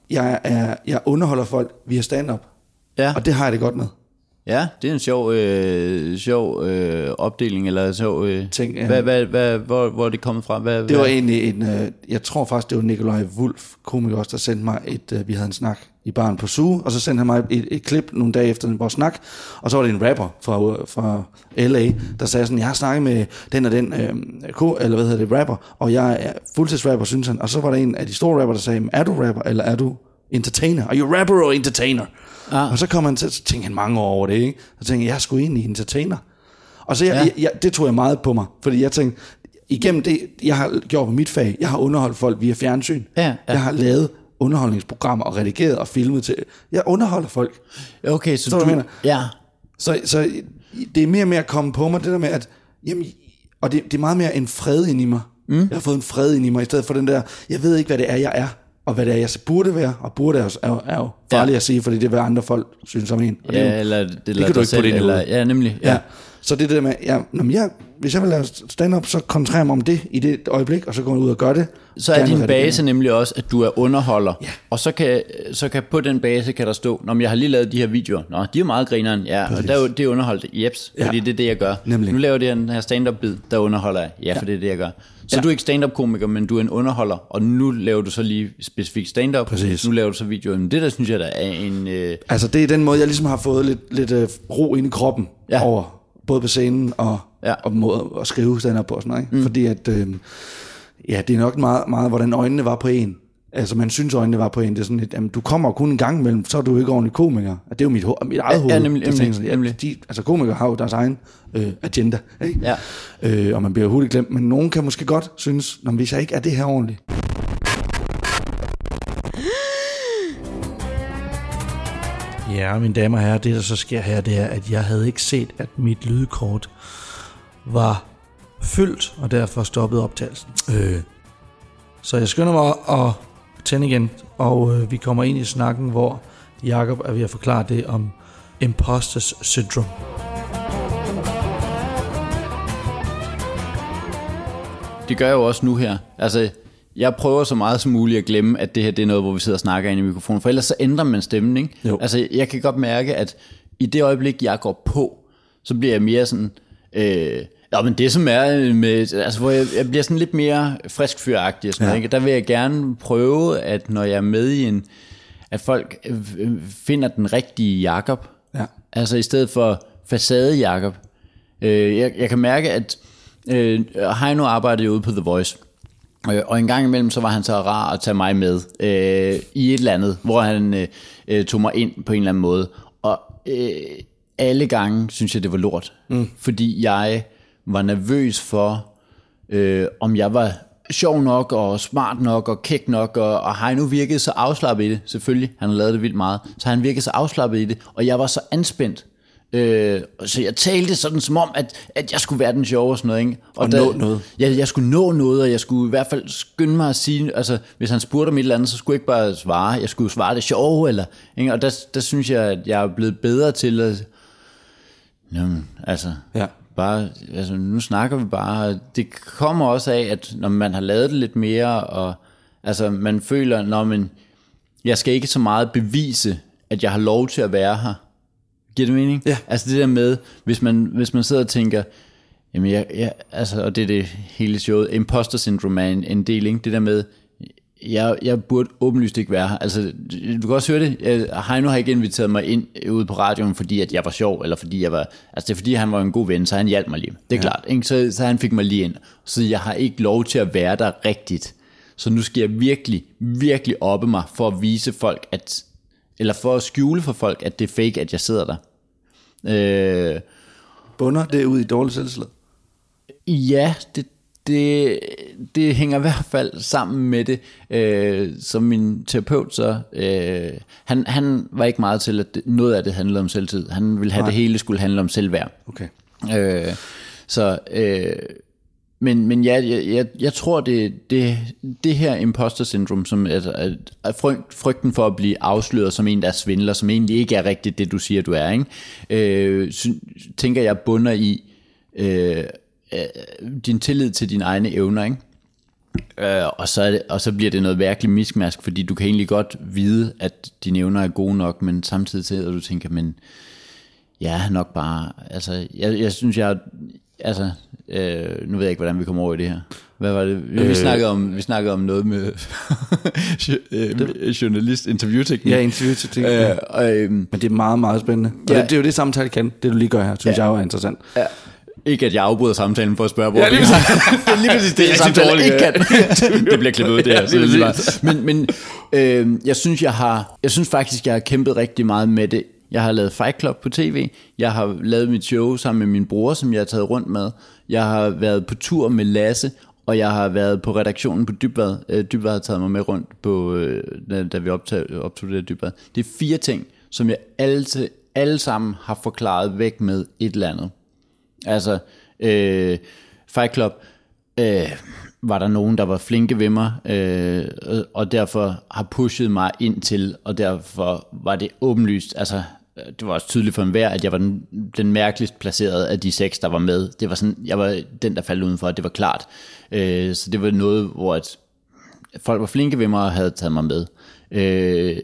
Jeg, er, jeg underholder folk via stand-up, Ja, og det har jeg det godt med. Ja det er en sjov, øh, sjov øh, opdeling, eller sjov... Øh, Ting, ja. hvad, hvad, hvad, hvor, hvor er det kommet fra? Hvad, Det var hvad? egentlig en, øh, jeg tror faktisk, det var Nikolaj Wulf, komiker også, der sendte mig et, øh, vi havde en snak i baren på Suge, og så sendte han mig et, et klip nogle dage efter vores snak, og så var det en rapper fra, øh, fra LA, der sagde sådan, jeg har snakket med den og den, øh, ko, eller hvad hedder det, rapper, og jeg er fuldtidsrapper, synes han, og så var der en af de store rapper, der sagde, er du rapper, eller er du entertainer? Are you rapper or entertainer? Ah. Og så kom han til, så tænkte han mange år over det, ikke? Så tænkte jeg, jeg er sgu egentlig entertainer. Og så jeg, Ja. jeg, jeg, det tog jeg meget på mig, fordi jeg tænkte, igennem det, jeg har gjort på mit fag, jeg har underholdt folk via fjernsyn. Ja, ja. Jeg har lavet underholdningsprogrammer og redigeret og filmet til. Jeg underholder folk. Okay, så Forstår du, jeg Ja, Så, så det er mere mere at komme på mig, det der med, at jamen, og det, det er meget mere en fred ind i mig. Mm. Jeg har fået en fred ind i mig, i stedet for den der, jeg ved ikke, hvad det er, jeg er, og hvad det er, jeg burde være, og burde er, jo- er, jo- er jo farligt Ja. at sige, fordi det er, hvad andre folk synes om en. Og det jo- ja eller, eller kan du ikke selv, putte ind eller. Ja, nemlig. Ja. Så det er det der med, ja, når jeg, hvis jeg vil lave stand-up, så koncentrerer jeg mig om det i det øjeblik, og så går jeg ud og gør det. Så er din base nemlig også, at du er underholder. Ja. Og så kan, så kan på den base kan der stå, når jeg har lige lavet de her videoer. Nå, de er meget grineren. Ja, og der, er det er underholdt. Jeps, Ja. fordi det er det, jeg gør. Nemlig. Nu laver jeg den her stand-up-bid, der underholder jeg. Ja, for det er det, jeg gør. Så Ja. du er ikke stand-up-komiker, men du er en underholder. Og nu laver du så lige specifikt stand-up. Præcis. Nu laver du så videoer. Men det der, synes jeg, der er en... Øh, Altså det er den måde, jeg ligesom har fået lidt, lidt øh, ro ind i kroppen Ja. over, både på scenen og, ja. og måde at skrive stand-up på og sådan noget. Ikke? Mm. Fordi at, øh, ja, det er nok meget, meget, hvordan øjnene var på en. Altså man synes, øjnene var på en. Det er sådan lidt, jamen, du kommer kun en gang imellem, så er du ikke ordentlig komiker. Og det er jo mit, mit eget Ja, hoved. ja, nemlig, der tænker nemlig, nemlig. De, altså komikere har jo deres egen øh, agenda. Ikke? Ja. Øh, og man bliver hurtigt glemt. Men nogen kan måske godt synes, "Nå, men hvis jeg ikke er det her ordentligt, Ja, mine damer og herrer, det der så sker her, det er, at jeg havde ikke set, at mit lydkort var fyldt, og derfor stoppede optagelsen. Øh. Så jeg skynder mig at tænde igen, og øh, vi kommer ind i snakken, hvor Jakob er ved at forklare det om imposters syndrome. Det gør jeg jo også nu her. Altså, jeg prøver så meget som muligt at glemme, at det her det er noget, hvor vi sidder og snakker ind i mikrofonen, for ellers så ændrer man stemmen, ikke? Jo. Altså, jeg kan godt mærke, at i det øjeblik, jeg går på, så bliver jeg mere sådan... Øh, Ja, men det som er med, altså hvor jeg, jeg bliver sådan lidt mere frisk fyragtig og sådan Ja. noget, ikke? der vil jeg gerne prøve, at når jeg er med i en, at folk øh, øh, finder den rigtige Jakob, Ja. altså i stedet for facade Jakob. Øh, jeg, jeg kan mærke, at øh, Heino arbejdede ude på The Voice, Øh, og en gang imellem, så var han så rar at tage mig med øh, i et eller andet, hvor han øh, øh, tog mig ind på en eller anden måde. Og øh, alle gange synes jeg, det var lort. Mm. Fordi jeg var nervøs for, øh, om jeg var sjov nok, og smart nok, og kæk nok, og, og Heino virkede så afslappet i det, selvfølgelig, han har lavet det vildt meget, så han virkede så afslappet i det, og jeg var så anspændt, Øh, så jeg talte sådan som om, at, at jeg skulle være den sjove og sådan noget. Ikke? Og nå noget. Jeg, jeg skulle nå noget, og jeg skulle i hvert fald skynde mig at sige, altså hvis han spurgte om et eller andet, så skulle jeg ikke bare svare, jeg skulle svare det sjove, eller, ikke? og der, der synes jeg, at jeg er blevet bedre til at, jamen, altså, Ja. Bare, altså nu snakker vi bare, det kommer også af, at når man har lavet det lidt mere, og altså man føler, når man, jeg skal ikke så meget bevise, at jeg har lov til at være her. Giver det mening? Ja. Altså det der med, hvis man, hvis man sidder og tænker, jamen jeg, jeg, altså, og det er det hele showet, imposter syndrome er en, en del, ikke? det der med, jeg, jeg burde åbenlyst ikke være her. Altså, du kan også høre det. Øh, Heino har ikke inviteret mig ind ude på radioen, fordi at jeg var sjov, eller fordi jeg var... Altså, det er fordi, han var en god ven, så han hjalp mig lige. Det er ja. klart. Ikke? Så, så han fik mig lige ind. Så jeg har ikke lov til at være der rigtigt. Så nu skal jeg virkelig, virkelig oppe mig for at vise folk, at... Eller for at skjule for folk, at det er fake, at jeg sidder der. Øh, Bunder det ud i dårligt selvslid. Ja, det, det, det hænger i hvert fald sammen med det, øh, som min terapeut så, øh, han, han var ikke meget til, at det, noget af det handlede om selvtid. Han ville have, Nej. det hele skulle handle om selvværd. Okay. Øh, så, øh, men, men ja, jeg, jeg, jeg tror, det, det, det her imposter syndrom, som er, er frygt, frygten for at blive afsløret som en, der er svindler, som egentlig ikke er rigtigt det, du siger, du er, ikke? Øh, tænker jeg bunder i øh, øh, din tillid til dine egne evner, ikke? Øh, og, så er det, og så bliver det noget virkelig miskmask, fordi du kan egentlig godt vide, at dine evner er gode nok, men samtidig sidder du tænker, men jeg er nok bare, altså, jeg, jeg synes, jeg, altså, øh, nu ved jeg ikke, hvordan vi kommer over i det her. Hvad var det? Vi, øh, vi, snakkede, om, vi snakkede om noget med øh, journalist, interviewteknik. Ja, interview til ting. Øh, ja. og, øh, Men det er meget, meget spændende. Og Ja. det, det er jo det samtale kan. Det du lige gør her, synes Ja. jeg er interessant. ja. Ikke at jeg afbryder samtalen for at spørge, hvor Ja, lige det, det er lige præcis det, dårligt, ikke kan. det bliver klippet ud, det her. Ja, så det meget. men men øh, jeg synes, jeg har, jeg synes faktisk, jeg har kæmpet rigtig meget med det. Jeg har lavet Fight Club på tv. Jeg har lavet mit show sammen med min bror, som jeg har taget rundt med. Jeg har været på tur med Lasse, og jeg har været på redaktionen på Dybvad. Øh, Dybvad har taget mig med rundt, på, øh, da, da vi optog, optog det her Dybvad. Det er fire ting, som jeg alle, alle sammen har forklaret væk med et eller andet. Altså, øh, Fight Club, øh, var der nogen, der var flinke ved mig, øh, og- derfor har pushet mig ind til, og derfor var det åbenlyst, altså, det var også tydeligt for enhver, at jeg var den, den mærkeligst placerede af de seks, der var med. Det var sådan, jeg var den, der faldt udenfor, det var klart. Øh, så det var noget, hvor at folk var flinke ved mig og havde taget mig med. Øh,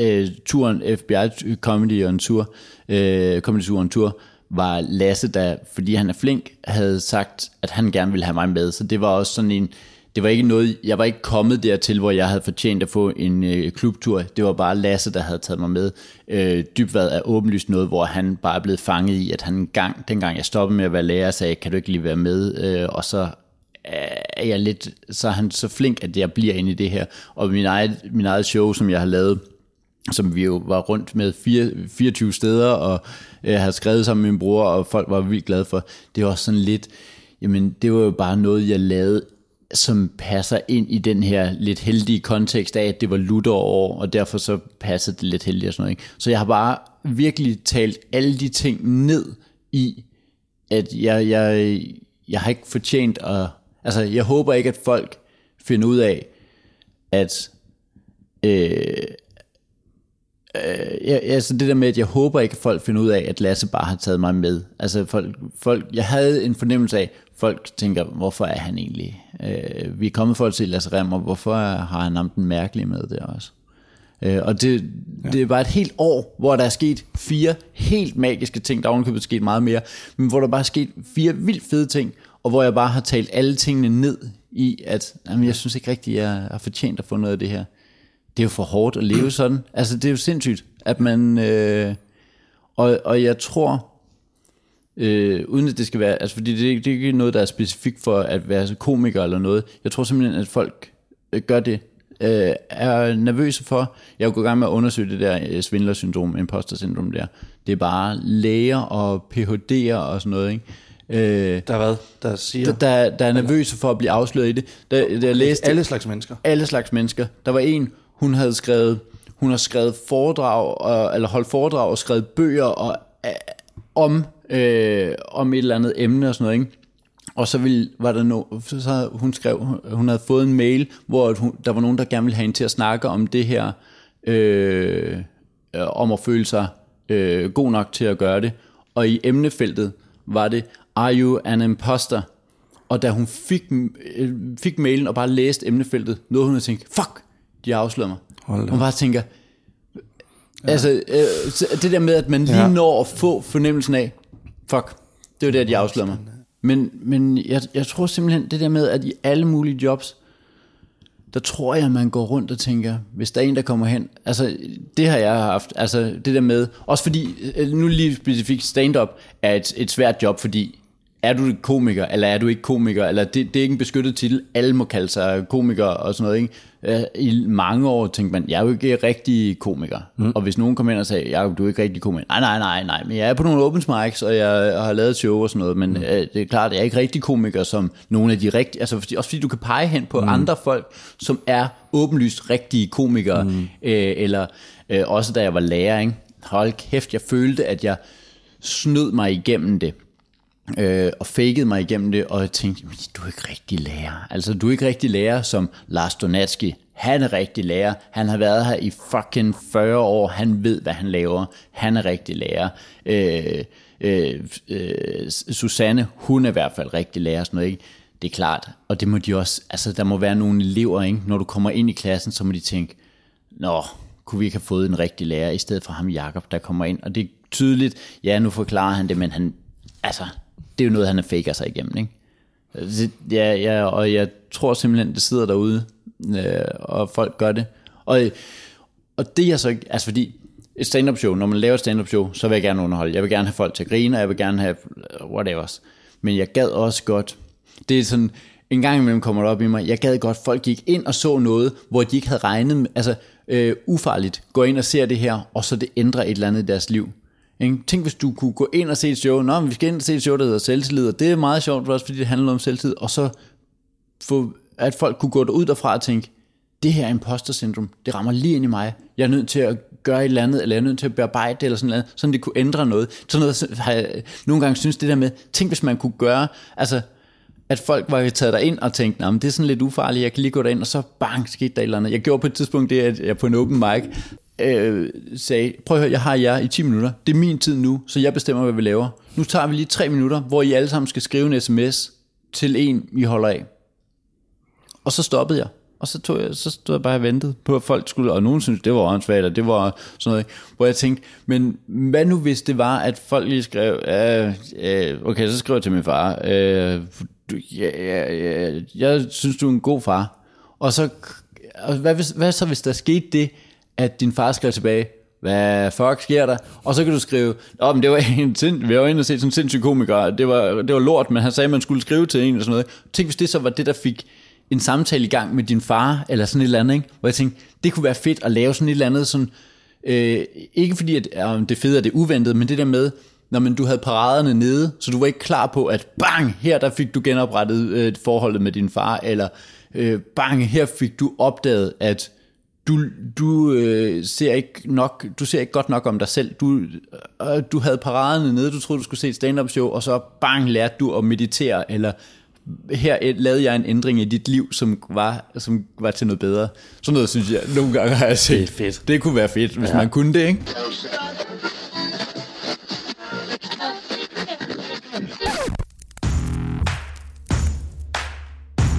øh, turen FBI Comedy on Tour, øh, Comedy Tour on Tour, var Lasse, der, fordi han er flink, havde sagt, at han gerne ville have mig med. Så det var også sådan en, det var ikke noget, jeg var ikke kommet dertil, hvor jeg havde fortjent at få en øh, klubtur. Det var bare Lasse, der havde taget mig med. Øh, Dybvad er åbenlyst noget, hvor han bare er blevet fanget i, at han en gang, dengang jeg stoppede med at være lærer, sagde, kan du ikke lige være med? Øh, og så er jeg lidt, så er han så flink, at jeg bliver inde i det her. Og min eget, min eget show, som jeg har lavet, som vi jo var rundt med fire, 24 steder, og øh, har skrevet sammen med min bror, og folk var vildt glade for. Det var sådan lidt, jamen det var jo bare noget, jeg lavede, som passer ind i den her lidt heldige kontekst af, at det var Lutherår, og derfor så passede det lidt heldigt og sådan noget. Ikke? Så jeg har bare virkelig talt alle de ting ned i, at jeg, jeg, jeg har ikke fortjent at... Altså, jeg håber ikke, at folk finder ud af, at... Øh, øh, ja, altså det der med, at jeg håber ikke, at folk finder ud af, at Lasse bare har taget mig med. Altså folk, folk jeg havde en fornemmelse af, folk tænker, hvorfor er han egentlig? Øh, vi er kommet for at se Lasse Remmer, hvorfor har han ham den mærkelige med der også? Øh, og det, ja. det er bare et helt år, hvor der er sket fire helt magiske ting. Der er ovenikøbet sket meget mere. Men hvor der bare er sket fire vildt fede ting. Og hvor jeg bare har talt alle tingene ned i, at jamen, jeg synes ikke rigtigt, jeg har fortjent at få noget af det her. Det er jo for hårdt at leve sådan. Altså det er jo sindssygt, at man... Øh, og, og jeg tror, øh, uden at det skal være, altså fordi det, det er ikke noget, der er specifikt for at være komiker eller noget. Jeg tror simpelthen, at folk øh, gør det, øh, er nervøse for. Jeg går i gang med at undersøge det der øh, svindlersyndrom, imposter syndrom der. Det er bare læger og PhD'er og sådan noget, ikke? øh, Der er hvad? Der siger... der, der, der er nervøse for at blive afsløret i det. Da, da jeg læste alle slags mennesker. alle slags mennesker. Der var en, hun havde skrevet, hun har skrevet foredrag, og, eller holdt foredrag og skrevet bøger og, øh, om, øh, om et eller andet emne og sådan noget, ikke? Og så ville, var der no, så havde hun skrev, hun havde fået en mail, hvor hun, der var nogen, der gerne ville have hende til at snakke om det her, øh, øh, om at føle sig øh, god nok til at gøre det. Og i emnefeltet var det, Are you an imposter? Og da hun fik, øh, fik mailen og bare læste emnefeltet, nåede hun at tænke, fuck, de har afsløret mig. Hold da. Hun bare tænker, ja. altså øh, det der med, at man lige Ja. når at få fornemmelsen af, fuck, det var det, de afslørede mig. Men, men jeg, jeg tror simpelthen, det der med, at i alle mulige jobs, der tror jeg, man går rundt og tænker, hvis der er en, der kommer hen, altså det har jeg haft, altså det der med, også fordi, øh, nu lige specifikt stand-up er et, et svært job, fordi er du komiker, eller er du ikke komiker, eller det, det er ikke en beskyttet titel, alle må kalde sig komiker og sådan noget, ikke? Øh, I mange år tænkte man, jeg er jo ikke rigtig komiker, mm. og hvis nogen kom ind og sagde, jeg, du er ikke rigtig komiker, nej, nej, nej, nej, men jeg er på nogle open mics, og jeg har lavet show og sådan noget, men mm. øh, det er klart, jeg er ikke rigtig komiker, som nogle af de rigtige, altså fordi, også fordi du kan pege hen på mm. andre folk, som er åbenlyst rigtige komikere, mm. øh, eller øh, også da jeg var lærer, ikke? hold kæft, jeg følte, at jeg snød mig igennem det øh, og fakede mig igennem det, og jeg tænkte, du er ikke rigtig lærer. Altså, du er ikke rigtig lærer som Lars Donatski. Han er rigtig lærer. Han har været her i fucking 40 år. Han ved, hvad han laver. Han er rigtig lærer. Øh, øh, øh, Susanne, hun er i hvert fald rigtig lærer. Sådan noget, ikke? Det er klart. Og det må de også, altså der må være nogle elever, ikke? når du kommer ind i klassen, så må de tænke, nå, kunne vi ikke have fået en rigtig lærer, i stedet for ham Jakob der kommer ind. Og det er tydeligt, ja, nu forklarer han det, men han, altså, det er jo noget, han faker sig igennem, ikke? Altså, det- Ja, ja, og jeg tror simpelthen, det sidder derude, øh, og folk gør det. Og, og det er så ikke, altså fordi et stand-up show, når man laver et stand-up show, så vil jeg gerne underholde. Jeg vil gerne have folk til at grine, og jeg vil gerne have øh, whatever. Men jeg gad også godt, det er sådan, en gang imellem kommer det op i mig, jeg gad godt, folk gik ind og så noget, hvor de ikke havde regnet med, altså øh, ufarligt, går ind og ser det her, og så det ændrer et eller andet i deres liv. Ikke? Tænk, hvis du kunne gå ind og se et show, Nå, men vi skal ind og se et show, der hedder Selvtillid, og det er meget sjovt, for os, fordi det handler om selvtid, og så få, at folk kunne gå ud derfra og tænke, det her imposter syndrom, det rammer lige ind i mig. Jeg er nødt til at gøre et eller andet, eller jeg er nødt til at bearbejde det, eller sådan noget, sådan det kunne ændre noget. Sådan noget har jeg nogle gange synes det der med, tænk hvis man kunne gøre, altså at folk var taget der ind og tænkte, nah, men det er sådan lidt ufarligt, jeg kan lige gå derind, og så bang, skete der et eller andet. Jeg gjorde på et tidspunkt det, at jeg på en open mic øh, sagde, prøv at høre, jeg har jer i 10 minutter, det er min tid nu, så jeg bestemmer, hvad vi laver. Nu tager vi lige 3 minutter, hvor I alle sammen skal skrive en sms til en, I holder af. Og så stoppede jeg. Og så, tog jeg, så stod jeg bare og ventede på, at folk skulle, og nogen synes det var åndssvagt, og det var sådan noget, hvor jeg tænkte, men hvad nu hvis det var, at folk lige skrev, øh, øh, okay, så skriver jeg til min far, øh, du, ja, ja, ja, jeg synes, du er en god far. Og så, og hvad, hvis, hvad så, hvis der skete det, at din far skrev tilbage, hvad fuck sker der? Og så kan du skrive, Nå, men det var en sind, vi var inde og se sådan en sindssyg komiker, det var, det var lort, men han sagde, at man skulle skrive til en eller sådan noget. Tænk, hvis det så var det, der fik en samtale i gang med din far, eller sådan et eller andet, ikke? hvor jeg tænkte, det kunne være fedt at lave sådan et eller andet, sådan, øh, ikke fordi at, øh, det er fedt, at det er uventet, men det der med, når man, du havde paraderne nede, så du var ikke klar på, at bang, her der fik du genoprettet øh, forholdet med din far, eller øh, bang, her fik du opdaget, at du, du, øh, ser ikke nok, du ser ikke godt nok om dig selv. Du, øh, du havde paraderne nede, du troede, du skulle se et stand-up show, og så bang, lærte du at meditere, eller her øh, lavede jeg en ændring i dit liv, som var, som var til noget bedre. Sådan noget, synes jeg, nogle gange har jeg set. Det er fedt. Det kunne være fedt, hvis ja. man kunne det, ikke?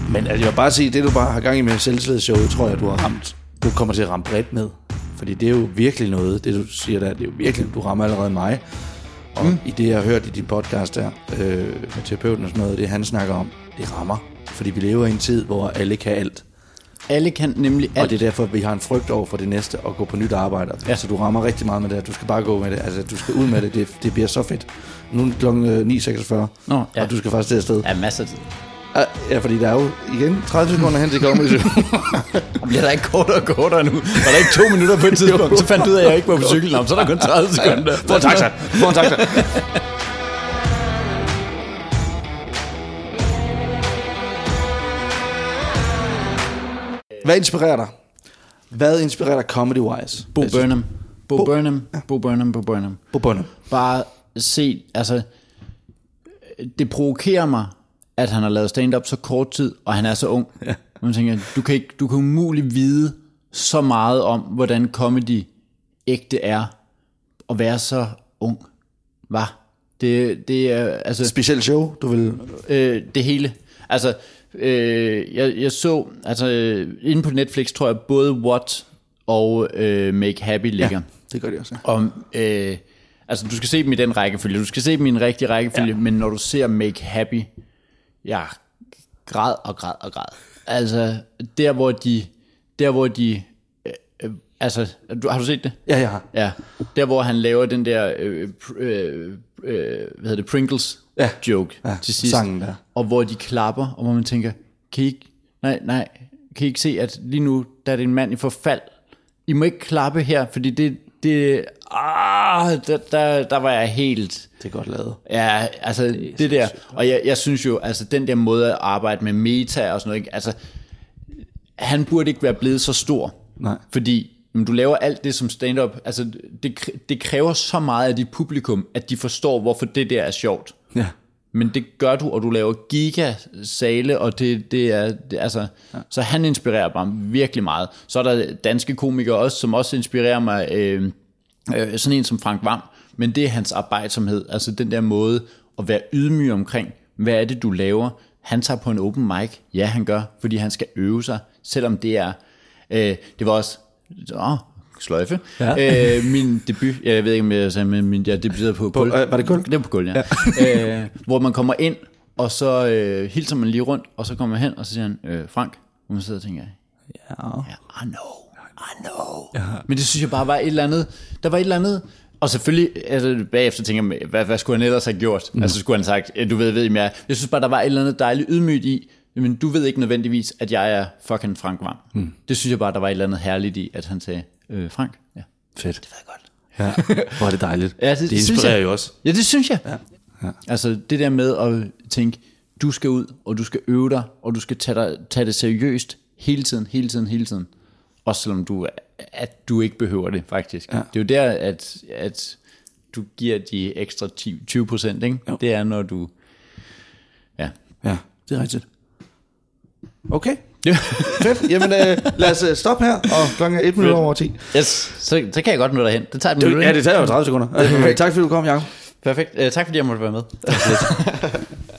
Men altså, jeg vil bare sige, det du bare har gang i med selvtillidshowet, tror jeg, du har ramt. Du kommer til at ramme bredt med. Fordi det er jo virkelig noget, det du siger der, det er jo virkelig, du rammer allerede mig. Og mm. i det, jeg har hørt i din podcast der, øh, med terapeuten og sådan noget, det han snakker om, det rammer. Fordi vi lever i en tid, hvor alle kan alt. Alle kan nemlig alt. Og det er derfor, vi har en frygt over for det næste at gå på nyt arbejde. Ja. Så du rammer rigtig meget med det. Du skal bare gå med det. Altså, du skal ud med det. Det, det bliver så fedt. Nu er det klokken øh, 9.46, Nå, ja. og du skal faktisk til afsted. Ja, masser af tid. Ah, ja, fordi der er jo igen 30 sekunder hen til Comedy Zoo. bliver der ikke kortere og kortere nu? Var der ikke to minutter på et tidspunkt? Så fandt du ud af, at jeg ikke var på cyklen. Så er der kun 30 sekunder. Få en taxa. Få en taxa. Hvad inspirerer dig? Hvad inspirerer dig comedy-wise? Bo Burnham. Bo, Bo Burnham. Ja. Bo Burnham. Bo Burnham. Bo Burnham. Bare se, altså, det provokerer mig at han har lavet stand-up så kort tid, og han er så ung. Ja. Man tænker, du kan, ikke, du kan umuligt vide så meget om, hvordan comedy ægte er, at være så ung. Hvad? Det, det er, altså... Specielt show, du vil... Øh, det hele. Altså, øh, jeg, jeg så, altså, øh, inde på Netflix, tror jeg, både What og øh, Make Happy ligger. Ja, det gør de også. Ja. Og, øh, altså, du skal se dem i den rækkefølge. Du skal se dem i en rigtig rækkefølge, ja. men når du ser Make Happy, ja, græd og græd og græd. Altså, der hvor de, der hvor de, øh, øh, altså, du, har du set det? Ja, jeg har. Ja, der hvor han laver den der, øh, øh, øh, hvad hedder det, Pringles Ja. joke Ja, til sidst. sangen der. Og hvor de klapper, og hvor man tænker, kan I ikke, nej, nej, kan I ikke se, at lige nu, der er det en mand i forfald. I må ikke klappe her, fordi det, det, ah, der, der, der var jeg helt, Det er godt lavet. Ja, altså det, det der, og jeg, jeg synes jo, altså den der måde at arbejde med meta og sådan noget, ikke? altså han burde ikke være blevet så stor, Nej. fordi men du laver alt det som stand-up, altså det, det kræver så meget af dit publikum, at de forstår, hvorfor det der er sjovt. Ja. Men det gør du, og du laver gigasale, og det, det er, det, altså, ja. så han inspirerer mig virkelig meget. Så er der danske komikere også, som også inspirerer mig, øh, øh, sådan en som Frank Vam, men det er hans arbejdsomhed, altså den der måde at være ydmyg omkring, hvad er det, du laver? Han tager på en open mic, ja han gør, fordi han skal øve sig, selvom det er, øh, det var også, åh, sløjfe, ja. øh, min debut, jeg ved ikke om jeg sagde, men min, jeg debuterede på, På- øh, var det gulv? Det var på gulv, ja. ja. øh, hvor man kommer ind, og så øh, hilser man lige rundt, og så kommer man hen, og så siger han, øh, Frank, og man sidder og tænker, Ja. ja, I know, I know. Ja. Men det synes jeg bare var et eller andet, der var et eller andet, og selvfølgelig, altså bagefter tænker jeg, hvad, hvad skulle han ellers have gjort? Mm. Altså skulle han have sagt, "Øh, du ved, ved I mere. Jeg synes bare, der var et eller andet dejligt ydmygt i, men du ved ikke nødvendigvis, at jeg er fucking Frank Vam. Mm. Det synes jeg bare, der var et eller andet herligt i, at han sagde, øh, Frank, ja, Fedt. det ved jeg godt. Ja. Hvor er det dejligt. Ja, det, det synes inspirerer jeg. jo også. Ja, det synes jeg. Ja. Ja. Altså det der med at tænke, du skal ud, og du skal øve dig, og du skal tage, dig, tage det seriøst hele tiden, hele tiden, hele tiden. Også selvom du, at du ikke behøver det, faktisk. Ja. Det er jo der, at, at du giver de ekstra 10 20 procent, ikke? Jo. Det er, når du... Ja. Ja, det er rigtigt. Okay. Ja. Fedt. Jamen, øh, lad os øh, stoppe her, og klokken er 1 minut over 10. yes, så, så kan jeg godt nå derhen. Det tager et minut, Ja, det tager jo 30 sekunder. Okay, tak fordi du kom, Jacob. Perfekt. Uh, tak fordi jeg måtte være med.